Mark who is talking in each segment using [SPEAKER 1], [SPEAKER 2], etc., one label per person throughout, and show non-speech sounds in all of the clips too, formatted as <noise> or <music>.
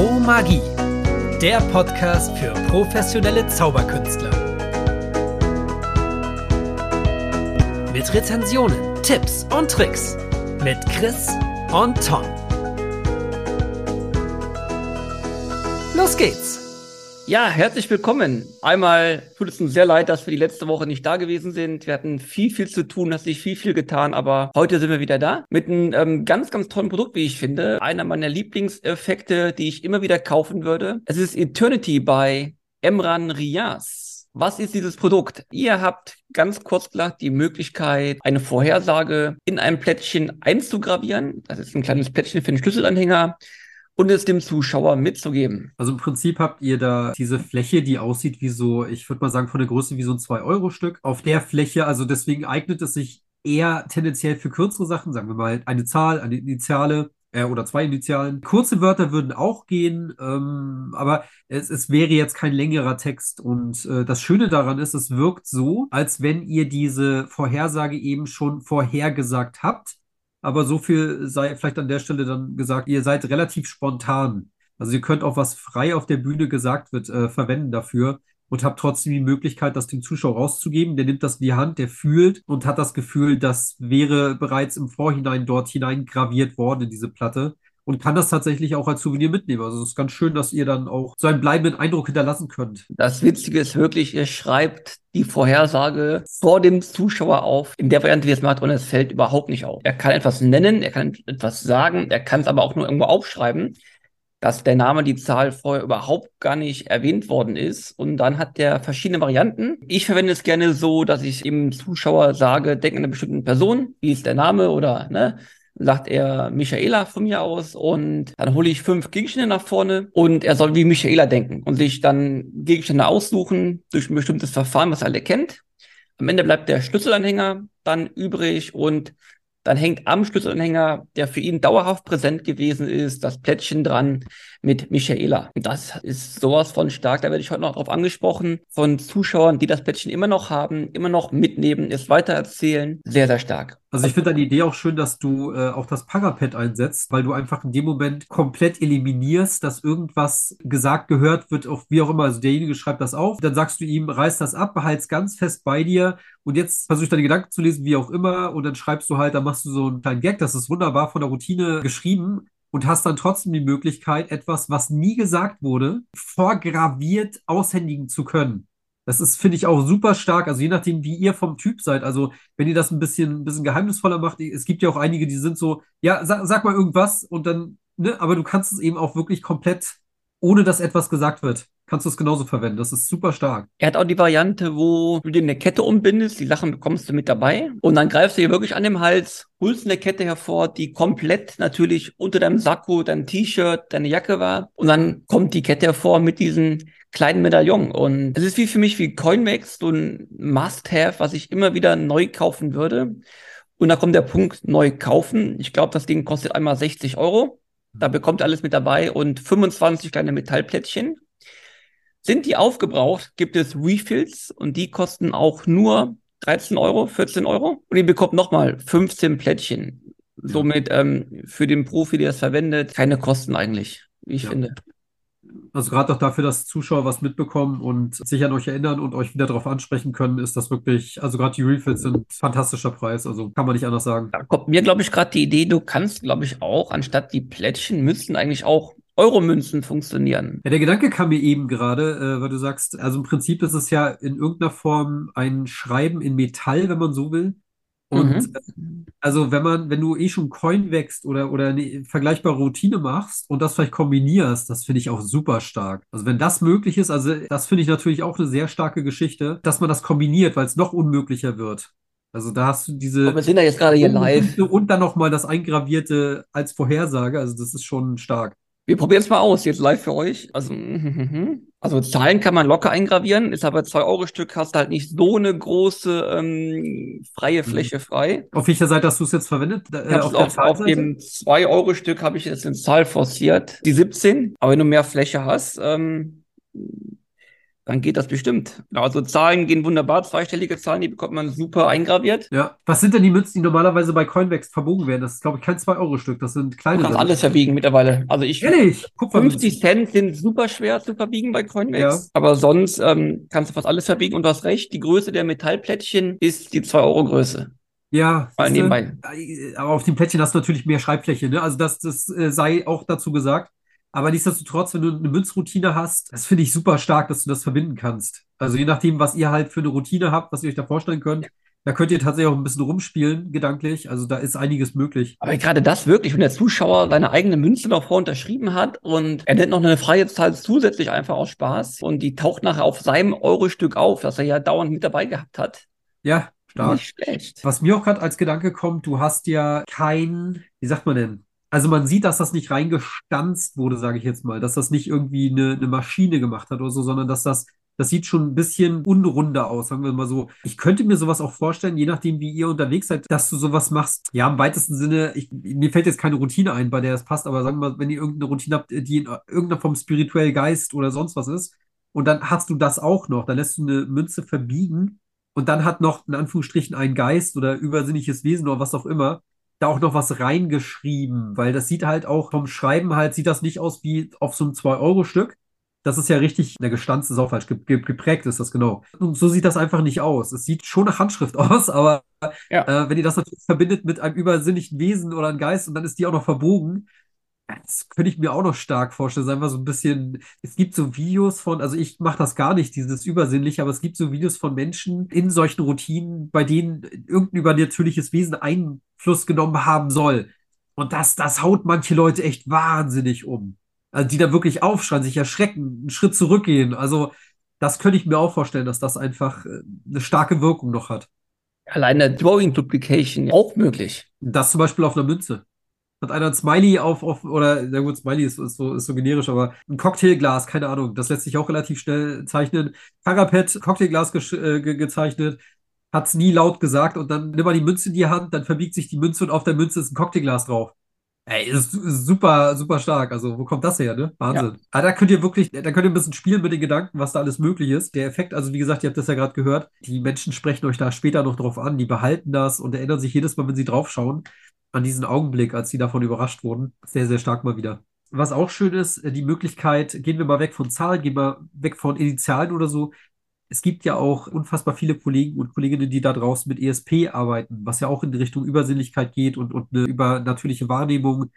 [SPEAKER 1] Pro Magie, der Podcast für professionelle Zauberkünstler. Mit Rezensionen, Tipps und Tricks mit Chris und Tom. Los geht's!
[SPEAKER 2] Ja, herzlich willkommen. Einmal tut es uns sehr leid, dass wir die letzte Woche nicht da gewesen sind. Wir hatten viel, viel zu tun, hat sich viel, viel getan, aber heute sind wir wieder da mit einem ähm, ganz, ganz tollen Produkt, wie ich finde. Einer meiner Lieblingseffekte, die ich immer wieder kaufen würde. Es ist Eternity bei Emran Rias. Was ist dieses Produkt? Ihr habt ganz kurz gesagt die Möglichkeit, eine Vorhersage in einem Plättchen einzugravieren. Das ist ein kleines Plättchen für den Schlüsselanhänger und es dem Zuschauer mitzugeben.
[SPEAKER 3] Also im Prinzip habt ihr da diese Fläche, die aussieht wie so, ich würde mal sagen, von der Größe wie so ein 2-Euro-Stück. Auf der Fläche, also deswegen eignet es sich eher tendenziell für kürzere Sachen, sagen wir mal eine Zahl, eine Initiale, äh, oder zwei Initialen. Kurze Wörter würden auch gehen, ähm, aber es, es wäre jetzt kein längerer Text. Und äh, das Schöne daran ist, es wirkt so, als wenn ihr diese Vorhersage eben schon vorhergesagt habt. Aber so viel sei vielleicht an der Stelle dann gesagt, ihr seid relativ spontan. Also ihr könnt auch was frei auf der Bühne gesagt wird, äh, verwenden dafür und habt trotzdem die Möglichkeit, das dem Zuschauer rauszugeben. Der nimmt das in die Hand, der fühlt und hat das Gefühl, das wäre bereits im Vorhinein dort hineingraviert worden in diese Platte und kann das tatsächlich auch als Souvenir mitnehmen. Also es ist ganz schön, dass ihr dann auch so einen bleibenden Eindruck hinterlassen könnt.
[SPEAKER 2] Das Witzige ist wirklich, ihr schreibt die Vorhersage vor dem Zuschauer auf, in der Variante, wie es macht, und es fällt überhaupt nicht auf. Er kann etwas nennen, er kann etwas sagen, er kann es aber auch nur irgendwo aufschreiben, dass der Name, die Zahl vorher überhaupt gar nicht erwähnt worden ist. Und dann hat der verschiedene Varianten. Ich verwende es gerne so, dass ich dem Zuschauer sage, denk an eine bestimmte Person, wie ist der Name oder, ne, sagt er Michaela von mir aus und dann hole ich fünf Gegenstände nach vorne und er soll wie Michaela denken und sich dann Gegenstände aussuchen durch ein bestimmtes Verfahren, was er alle kennt. Am Ende bleibt der Schlüsselanhänger dann übrig und dann hängt am Schlüsselanhänger, der für ihn dauerhaft präsent gewesen ist, das Plättchen dran mit Michaela. Das ist sowas von stark. Da werde ich heute noch darauf angesprochen von Zuschauern, die das Plättchen immer noch haben, immer noch mitnehmen, es weitererzählen. Sehr, sehr stark.
[SPEAKER 3] Also ich finde deine Idee auch schön, dass du äh, auch das Pagapad einsetzt, weil du einfach in dem Moment komplett eliminierst, dass irgendwas gesagt gehört wird, auch wie auch immer. Also derjenige schreibt das auf, dann sagst du ihm, reiß das ab, behalt's ganz fest bei dir und jetzt versuch deine Gedanken zu lesen, wie auch immer, und dann schreibst du halt, dann machst du so einen kleinen Gag, das ist wunderbar von der Routine geschrieben und hast dann trotzdem die Möglichkeit, etwas, was nie gesagt wurde, vorgraviert aushändigen zu können. Das ist, finde ich, auch super stark. Also je nachdem, wie ihr vom Typ seid. Also wenn ihr das ein bisschen, ein bisschen geheimnisvoller macht, es gibt ja auch einige, die sind so, ja, sag, sag mal irgendwas und dann, ne, aber du kannst es eben auch wirklich komplett, ohne dass etwas gesagt wird, kannst du es genauso verwenden. Das ist super stark.
[SPEAKER 2] Er hat auch die Variante, wo du dir eine Kette umbindest, die Sachen bekommst du mit dabei und dann greifst du dir wirklich an dem Hals, holst eine Kette hervor, die komplett natürlich unter deinem Sakko, deinem T-Shirt, deine Jacke war und dann kommt die Kette hervor mit diesen kleinen Medaillon. Und es ist wie für mich wie Coinmax, so ein Must-Have, was ich immer wieder neu kaufen würde. Und da kommt der Punkt neu kaufen. Ich glaube, das Ding kostet einmal 60 Euro. Da bekommt alles mit dabei und 25 kleine Metallplättchen. Sind die aufgebraucht, gibt es Refills und die kosten auch nur 13 Euro, 14 Euro. Und ihr bekommt nochmal 15 Plättchen. Somit ähm, für den Profi, der es verwendet, keine Kosten eigentlich, wie ich ja. finde.
[SPEAKER 3] Also gerade auch dafür, dass Zuschauer was mitbekommen und sich an euch erinnern und euch wieder darauf ansprechen können, ist das wirklich, also gerade die Refills sind ein fantastischer Preis, also kann man nicht anders sagen.
[SPEAKER 2] Da kommt mir, glaube ich, gerade die Idee, du kannst, glaube ich, auch, anstatt die Plättchen, müssten eigentlich auch Euromünzen funktionieren.
[SPEAKER 3] Ja, der Gedanke kam mir eben gerade, äh, weil du sagst, also im Prinzip ist es ja in irgendeiner Form ein Schreiben in Metall, wenn man so will. Und mhm. Äh, also wenn man, wenn du eh schon Coin wächst oder, oder eine vergleichbare Routine machst und das vielleicht kombinierst, das finde ich auch super stark. Also wenn das möglich ist, also das finde ich natürlich auch eine sehr starke Geschichte, dass man das kombiniert, weil es noch unmöglicher wird. Also da hast du diese.
[SPEAKER 2] Und wir sind ja jetzt gerade hier live.
[SPEAKER 3] Und dann nochmal das Eingravierte als Vorhersage. Also das ist schon stark.
[SPEAKER 2] Wir probieren es mal aus, jetzt live für euch. Also, <laughs> also Zahlen kann man locker eingravieren, ist aber 2-Euro-Stück, hast halt nicht so eine große ähm, freie mhm. Fläche frei.
[SPEAKER 3] Auf welcher Seite hast du es jetzt verwendet?
[SPEAKER 2] Äh, auf, auf, auf dem 2-Euro-Stück habe ich jetzt in Zahl forciert, die 17. Aber wenn du mehr Fläche hast, ähm, dann geht das bestimmt. Also Zahlen gehen wunderbar, zweistellige Zahlen, die bekommt man super eingraviert.
[SPEAKER 3] Ja. Was sind denn die Münzen, die normalerweise bei Coinvex verbogen werden? Das ist, glaube ich, kein 2-Euro-Stück. Das sind
[SPEAKER 2] Du
[SPEAKER 3] kleine.
[SPEAKER 2] kannst alles verbiegen mittlerweile. Also ich
[SPEAKER 3] Ehrlich? Kupfermünzen.
[SPEAKER 2] 50 Cent sind super schwer zu verbiegen bei Coinbase,
[SPEAKER 3] Ja.
[SPEAKER 2] aber sonst ähm, kannst du fast alles verbiegen und du hast recht, die Größe der Metallplättchen ist die 2 Euro Größe.
[SPEAKER 3] Ja,
[SPEAKER 2] Mal
[SPEAKER 3] siehste?
[SPEAKER 2] nebenbei.
[SPEAKER 3] Äh, Aber auf dem Plättchen hast du natürlich mehr Schreibfläche, ne? Also das, das äh, sei auch dazu gesagt. Aber nichtsdestotrotz, wenn du eine Münzroutine hast, das finde ich super stark, dass du das verbinden kannst. Also je nachdem, was ihr halt für eine Routine habt, was ihr euch da vorstellen könnt, da könnt ihr tatsächlich auch ein bisschen rumspielen, gedanklich. Also da ist einiges möglich.
[SPEAKER 2] Aber gerade das wirklich, wenn der Zuschauer seine eigene Münze noch vor unterschrieben hat und er nennt noch eine freie Zahl zusätzlich einfach aus Spaß und die taucht nachher auf seinem Euro-Stück auf, das er ja dauernd mit dabei gehabt hat.
[SPEAKER 3] Ja, stark.
[SPEAKER 2] Nicht schlecht.
[SPEAKER 3] Was mir auch gerade als Gedanke kommt, du hast ja kein, wie sagt man denn? Also man sieht, dass das nicht reingestanzt wurde, sage ich jetzt mal, dass das nicht irgendwie eine, eine Maschine gemacht hat oder so, sondern dass das, das sieht schon ein bisschen unrunder aus, sagen wir mal so. Ich könnte mir sowas auch vorstellen, je nachdem, wie ihr unterwegs seid, dass du sowas machst. Ja, im weitesten Sinne, ich, mir fällt jetzt keine Routine ein, bei der das passt, aber sagen wir mal, wenn ihr irgendeine Routine habt, die in irgendeiner Form spirituell Geist oder sonst was ist, und dann hast du das auch noch, dann lässt du eine Münze verbiegen und dann hat noch in Anführungsstrichen ein Geist oder übersinnliches Wesen oder was auch immer da auch noch was reingeschrieben, weil das sieht halt auch vom Schreiben halt, sieht das nicht aus wie auf so einem 2-Euro-Stück. Das ist ja richtig, der gestanzt ist auch falsch, ge ge geprägt ist das genau. Und so sieht das einfach nicht aus. Es sieht schon nach Handschrift <laughs> aus, aber
[SPEAKER 2] Ja.
[SPEAKER 3] äh, wenn ihr das natürlich verbindet mit einem übersinnlichen Wesen oder einem Geist und dann ist die auch noch verbogen, das könnte ich mir auch noch stark vorstellen. Sagen wir so ein bisschen, es gibt so Videos von, also ich mache das gar nicht, dieses Übersinnliche, aber es gibt so Videos von Menschen in solchen Routinen, bei denen irgendein übernatürliches Wesen Einfluss genommen haben soll. Und das, das haut manche Leute echt wahnsinnig um. Also die da wirklich aufschreien, sich erschrecken, einen Schritt zurückgehen. Also das könnte ich mir auch vorstellen, dass das einfach äh, eine starke Wirkung noch hat.
[SPEAKER 2] Alleine Drawing Duplication auch möglich.
[SPEAKER 3] Das zum Beispiel auf einer Münze. Hat einer ein Smiley auf, auf oder, na gut, Smiley ist, ist, so, ist so generisch, aber ein Cocktailglas, keine Ahnung, das lässt sich auch relativ schnell zeichnen. Parapet, Cocktailglas gesch- äh, ge gezeichnet, hat's nie laut gesagt und dann nimm mal die Münze in die Hand, dann verbiegt sich die Münze und auf der Münze ist ein Cocktailglas drauf. Ey, ist, ist super, super stark. Also, wo kommt das her, ne? Wahnsinn. Aber da könnt ihr wirklich, da könnt ihr ein bisschen spielen mit den Gedanken, was da alles möglich ist. Der Effekt, also wie gesagt, ihr habt das ja gerade gehört, die Menschen sprechen euch da später noch drauf an, die behalten das und erinnern sich jedes Mal, wenn sie draufschauen, an diesen Augenblick, als sie davon überrascht wurden. Sehr, sehr stark mal wieder. Was auch schön ist, äh, die Möglichkeit, gehen wir mal weg von Zahlen, gehen wir weg von Initialen oder so. Es gibt ja auch unfassbar viele Kollegen und Kolleginnen, die da draußen mit ESP arbeiten, was ja auch in die Richtung Übersinnlichkeit geht und, und eine übernatürliche Wahrnehmung.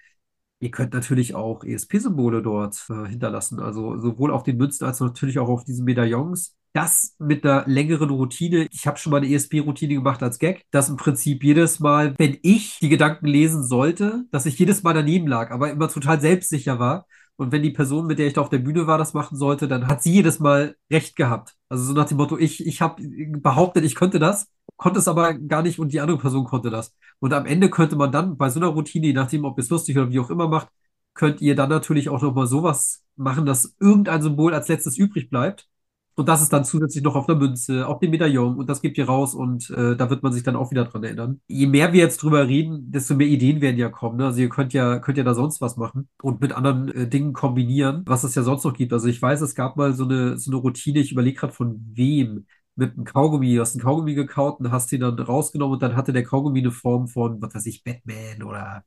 [SPEAKER 3] Ihr könnt natürlich auch ESP-Symbole dort äh, hinterlassen, also sowohl auf den Münzen als natürlich auch auf diesen Medaillons. Das mit einer längeren Routine. Ich habe schon mal eine ESP-Routine gemacht als Gag, dass im Prinzip jedes Mal, wenn ich die Gedanken lesen sollte, dass ich jedes Mal daneben lag, aber immer total selbstsicher war. Und wenn die Person, mit der ich da auf der Bühne war, das machen sollte, dann hat sie jedes Mal recht gehabt. Also so nach dem Motto, ich, ich habe behauptet, ich könnte das, konnte es aber gar nicht und die andere Person konnte das. Und am Ende könnte man dann bei so einer Routine, je nachdem, ob ihr es lustig oder wie auch immer macht, könnt ihr dann natürlich auch nochmal sowas machen, dass irgendein Symbol als letztes übrig bleibt. Und das ist dann zusätzlich noch auf einer Münze, auf dem Medaillon und das gebt ihr raus und äh, da wird man sich dann auch wieder dran erinnern. Je mehr wir jetzt drüber reden, desto mehr Ideen werden ja kommen. Ne? Also ihr könnt ja, könnt ja da sonst was machen und mit anderen äh, Dingen kombinieren, was es ja sonst noch gibt. Also ich weiß, es gab mal so eine, so eine Routine, ich überlege gerade von wem, mit einem Kaugummi. Du hast einen Kaugummi gekaut und hast ihn dann rausgenommen und dann hatte der Kaugummi eine Form von, was weiß ich, Batman oder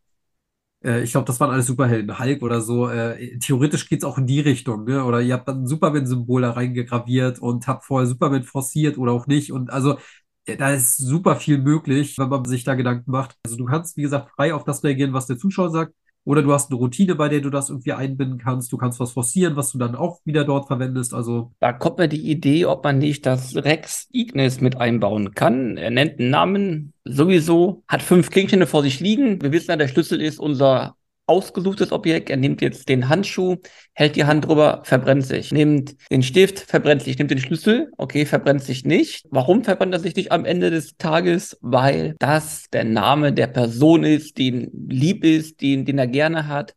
[SPEAKER 3] äh, ich glaube, das waren alles Superhelden, Hulk oder so. Äh, theoretisch geht's auch in die Richtung, ne? Oder ihr habt dann ein Superman-Symbol da reingegraviert und habt vorher Superman forciert oder auch nicht. Und also da ist super viel möglich, wenn man sich da Gedanken macht. Also du kannst, wie gesagt, frei auf das reagieren, was der Zuschauer sagt. Oder du hast eine Routine, bei der du das irgendwie einbinden kannst. Du kannst was forcieren, was du dann auch wieder dort verwendest. Also
[SPEAKER 2] Da kommt mir die Idee, ob man nicht das Rex Ignis mit einbauen kann. Er nennt einen Namen sowieso, hat fünf Gegenstände vor sich liegen. Wir wissen ja, der Schlüssel ist unser ausgesuchtes Objekt. Er nimmt jetzt den Handschuh, hält die Hand drüber, verbrennt sich. Nimmt den Stift, verbrennt sich. Nimmt den Schlüssel, okay, verbrennt sich nicht. Warum verbrennt er sich nicht am Ende des Tages? Weil das der Name der Person ist, die ihm lieb ist, den, den er gerne hat,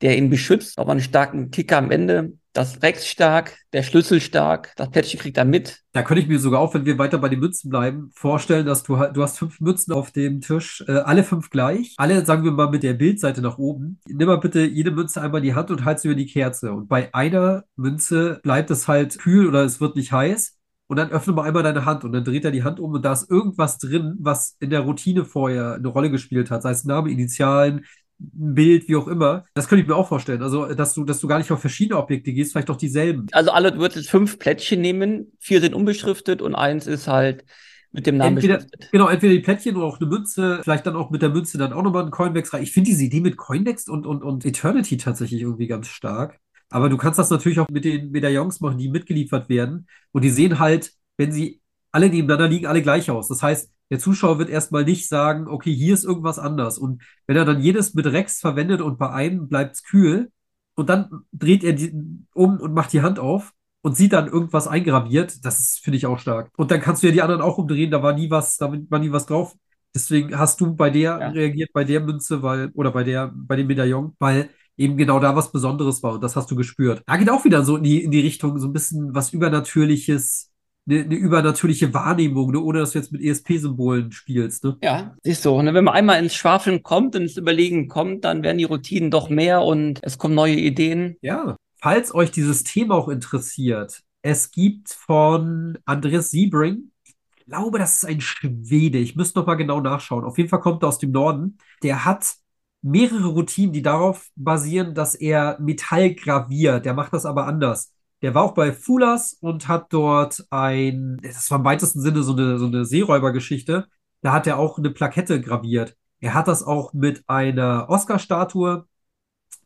[SPEAKER 2] der ihn beschützt, aber einen starken Kicker am Ende. Das Rex stark, der Schlüssel stark, das Plättchen kriegt er mit.
[SPEAKER 3] Da könnte ich mir sogar auch, wenn wir weiter bei den Münzen bleiben, vorstellen, dass du du hast fünf Münzen auf dem Tisch, äh, alle fünf gleich, alle sagen wir mal mit der Bildseite nach oben. Nimm mal bitte jede Münze einmal in die Hand und halt sie über die Kerze. Und bei einer Münze bleibt es halt kühl oder es wird nicht heiß. Und dann öffne mal einmal deine Hand und dann dreht er die Hand um und da ist irgendwas drin, was in der Routine vorher eine Rolle gespielt hat, sei es Name, Initialen, Bild, wie auch immer. Das könnte ich mir auch vorstellen. Also, dass du, dass du gar nicht auf verschiedene Objekte gehst, vielleicht doch dieselben.
[SPEAKER 2] Also alle wird jetzt fünf Plättchen nehmen, vier sind unbeschriftet und eins ist halt mit dem Namen
[SPEAKER 3] entweder,
[SPEAKER 2] beschriftet.
[SPEAKER 3] Genau, entweder die Plättchen oder auch eine Münze, vielleicht dann auch mit der Münze dann auch nochmal ein Coindex rein. Ich finde diese Idee mit Coindex und, und, und Eternity tatsächlich irgendwie ganz stark. Aber du kannst das natürlich auch mit den Medaillons machen, die mitgeliefert werden. Und die sehen halt, wenn sie alle nebeneinander liegen, alle gleich aus. Das heißt, der Zuschauer wird erstmal nicht sagen, okay, hier ist irgendwas anders. Und wenn er dann jedes mit Rex verwendet und bei einem bleibt es kühl und dann dreht er die um und macht die Hand auf und sieht dann irgendwas eingraviert, das finde ich, auch stark. Und dann kannst du ja die anderen auch umdrehen, da war nie was, da war nie was drauf. Deswegen hast du bei der
[SPEAKER 2] Ja.
[SPEAKER 3] reagiert, bei der Münze, weil, oder bei der, bei dem Medaillon, weil eben genau da was Besonderes war und das hast du gespürt. Da geht auch wieder so in die, in die Richtung, so ein bisschen was Übernatürliches, eine, eine übernatürliche Wahrnehmung, ne, ohne dass du jetzt mit ESP-Symbolen spielst, ne?
[SPEAKER 2] Ja, siehst du, ne, wenn man einmal ins Schwafeln kommt und ins Überlegen kommt, dann werden die Routinen doch mehr und es kommen neue Ideen.
[SPEAKER 3] Ja. Falls euch dieses Thema auch interessiert, es gibt von Andres Siebring, ich glaube, das ist ein Schwede, ich müsste noch mal genau nachschauen. Auf jeden Fall kommt er aus dem Norden. Der hat mehrere Routinen, die darauf basieren, dass er Metall graviert. Der macht das aber anders. Der war auch bei Fulas und hat dort ein, das war im weitesten Sinne so eine, so eine Seeräubergeschichte. Da hat er auch eine Plakette graviert. Er hat das auch mit einer Oscar-Statue,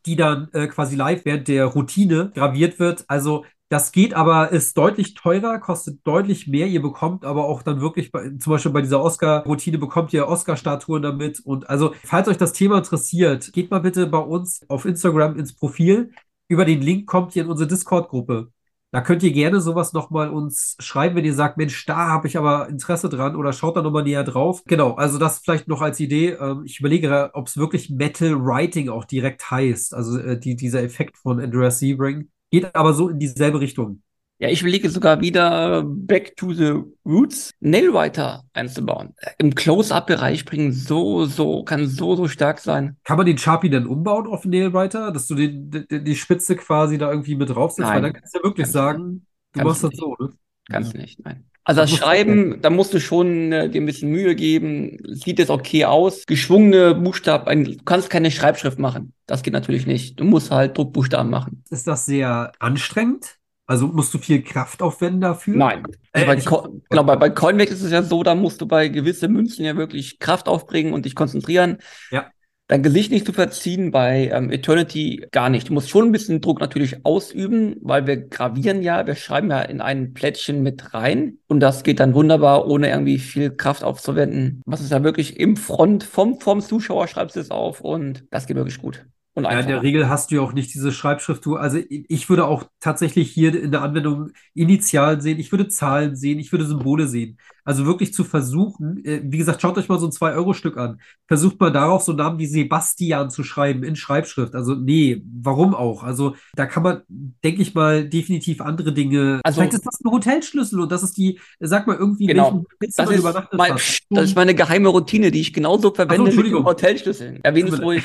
[SPEAKER 3] die dann äh, quasi live während der Routine graviert wird. Also das geht aber, ist deutlich teurer, kostet deutlich mehr. Ihr bekommt aber auch dann wirklich, bei, zum Beispiel bei dieser Oscar-Routine bekommt ihr Oscar-Statuen damit. Und also, falls euch das Thema interessiert, geht mal bitte bei uns auf Instagram ins Profil. Über den Link kommt ihr in unsere Discord-Gruppe. Da könnt ihr gerne sowas nochmal uns schreiben, wenn ihr sagt, Mensch, da habe ich aber Interesse dran oder schaut da nochmal näher drauf. Genau, also das vielleicht noch als Idee. Ähm, ich überlege, ob es wirklich Metal Writing auch direkt heißt. Also äh, die, dieser Effekt von Andreas Sebring. Geht aber so in dieselbe Richtung.
[SPEAKER 2] Ja, ich überlege sogar wieder Back to the Roots Nailwriter einzubauen. Im Close-Up-Bereich bringen so, so, kann so, so stark sein.
[SPEAKER 3] Kann man den Sharpie dann umbauen auf Nailwriter, dass du den, die, die Spitze quasi da irgendwie mit draufsetzt? Weil
[SPEAKER 2] Nein.
[SPEAKER 3] dann kannst du ja wirklich
[SPEAKER 2] Kannst-
[SPEAKER 3] sagen, du machst das so, ne?
[SPEAKER 2] Kannst du nicht, nein. Also das Schreiben, da musst du schon äh, dir ein bisschen Mühe geben. Sieht jetzt okay aus. Geschwungene Buchstaben, du kannst keine Schreibschrift machen. Das geht natürlich nicht. Du musst halt Druckbuchstaben machen.
[SPEAKER 3] Ist das sehr anstrengend? Also musst du viel Kraft aufwenden dafür?
[SPEAKER 2] Nein. Also
[SPEAKER 3] Äh,
[SPEAKER 2] bei,
[SPEAKER 3] ich-
[SPEAKER 2] Co genau, bei, bei Coindex ist es ja so, da musst du bei gewissen Münzen ja wirklich Kraft aufbringen und dich konzentrieren.
[SPEAKER 3] Ja.
[SPEAKER 2] Dein Gesicht nicht zu verziehen, bei ähm, Eternity gar nicht. Du musst schon ein bisschen Druck natürlich ausüben, weil wir gravieren ja, wir schreiben ja in ein Plättchen mit rein und das geht dann wunderbar, ohne irgendwie viel Kraft aufzuwenden. Was ist ja wirklich im Front vom, vom Zuschauer schreibst du es auf und das geht wirklich gut. Und
[SPEAKER 3] Ja, in der Regel hast du ja auch nicht diese Schreibschrift. Du, also ich würde auch tatsächlich hier in der Anwendung Initialen sehen, ich würde Zahlen sehen, ich würde Symbole sehen. Also wirklich zu versuchen, äh, wie gesagt, schaut euch mal so ein 2-Euro-Stück an. Versucht mal darauf so Namen wie Sebastian zu schreiben in Schreibschrift. Also nee, warum auch? Also da kann man, denke ich mal, definitiv andere Dinge.
[SPEAKER 2] Also-
[SPEAKER 3] Vielleicht ist das ein Hotelschlüssel und das ist die, sag mal irgendwie,
[SPEAKER 2] Genau.
[SPEAKER 3] welchem Hotel
[SPEAKER 2] Das ist, mein, das ist meine geheime Routine, die ich genauso verwende mit
[SPEAKER 3] Entschuldigung.
[SPEAKER 2] dem Hotelschlüsseln. Erwähne es ruhig.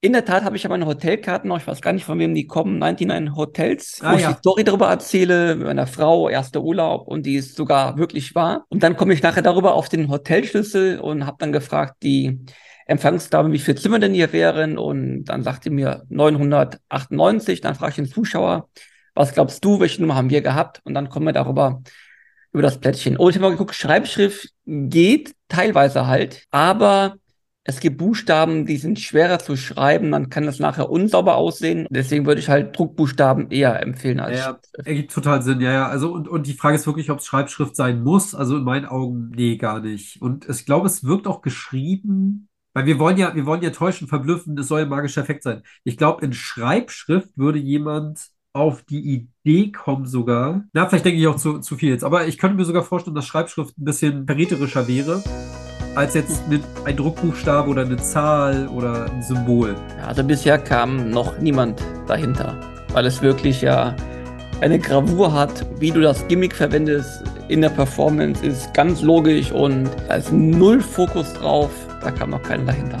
[SPEAKER 2] In der Tat habe ich ja meine Hotelkarten noch, ich weiß gar nicht, von wem die kommen, 99 Hotels, wo
[SPEAKER 3] Ah,
[SPEAKER 2] ich
[SPEAKER 3] ja.
[SPEAKER 2] die Story darüber erzähle, mit meiner Frau, erster Urlaub und die ist sogar wirklich wahr. Und dann komme ich nachher darüber auf den Hotelschlüssel und habe dann gefragt, die Empfangsdame, wie viele Zimmer denn hier wären und dann sagte mir 998, dann frage ich den Zuschauer, was glaubst du, welche Nummer haben wir gehabt? Und dann kommen wir darüber über das Plättchen. Und ich habe mal geguckt, Schreibschrift geht teilweise halt, aber es gibt Buchstaben, die sind schwerer zu schreiben, dann kann das nachher unsauber aussehen. Deswegen würde ich halt Druckbuchstaben eher empfehlen als
[SPEAKER 3] Ja. Ergibt total Sinn, ja, ja. Also, und, und die Frage ist wirklich, ob es Schreibschrift sein muss. Also in meinen Augen, nee, gar nicht. Und ich glaube, es wirkt auch geschrieben, weil wir wollen ja, wir wollen ja täuschen, verblüffen, es soll ein magischer Effekt sein. Ich glaube, in Schreibschrift würde jemand auf die Idee kommen sogar. Na, vielleicht denke ich auch zu, zu viel jetzt, aber ich könnte mir sogar vorstellen, dass Schreibschrift ein bisschen verräterischer wäre, als jetzt mit ein Druckbuchstabe oder eine Zahl oder ein Symbol.
[SPEAKER 2] Also bisher kam noch niemand dahinter. weil es wirklich ja eine Gravur hat, wie du das Gimmick verwendest in der Performance, ist ganz logisch und da ist null Fokus drauf, da kam noch keiner dahinter.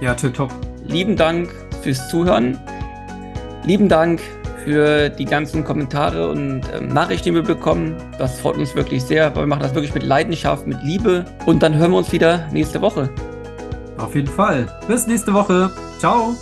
[SPEAKER 3] Ja, top.
[SPEAKER 2] Lieben Dank fürs Zuhören. Lieben Dank für die ganzen Kommentare und ähm, Nachrichten, die wir bekommen. Das freut uns wirklich sehr, weil wir machen das wirklich mit Leidenschaft, mit Liebe. Und dann hören wir uns wieder nächste Woche.
[SPEAKER 3] Auf jeden Fall. Bis nächste Woche. Ciao.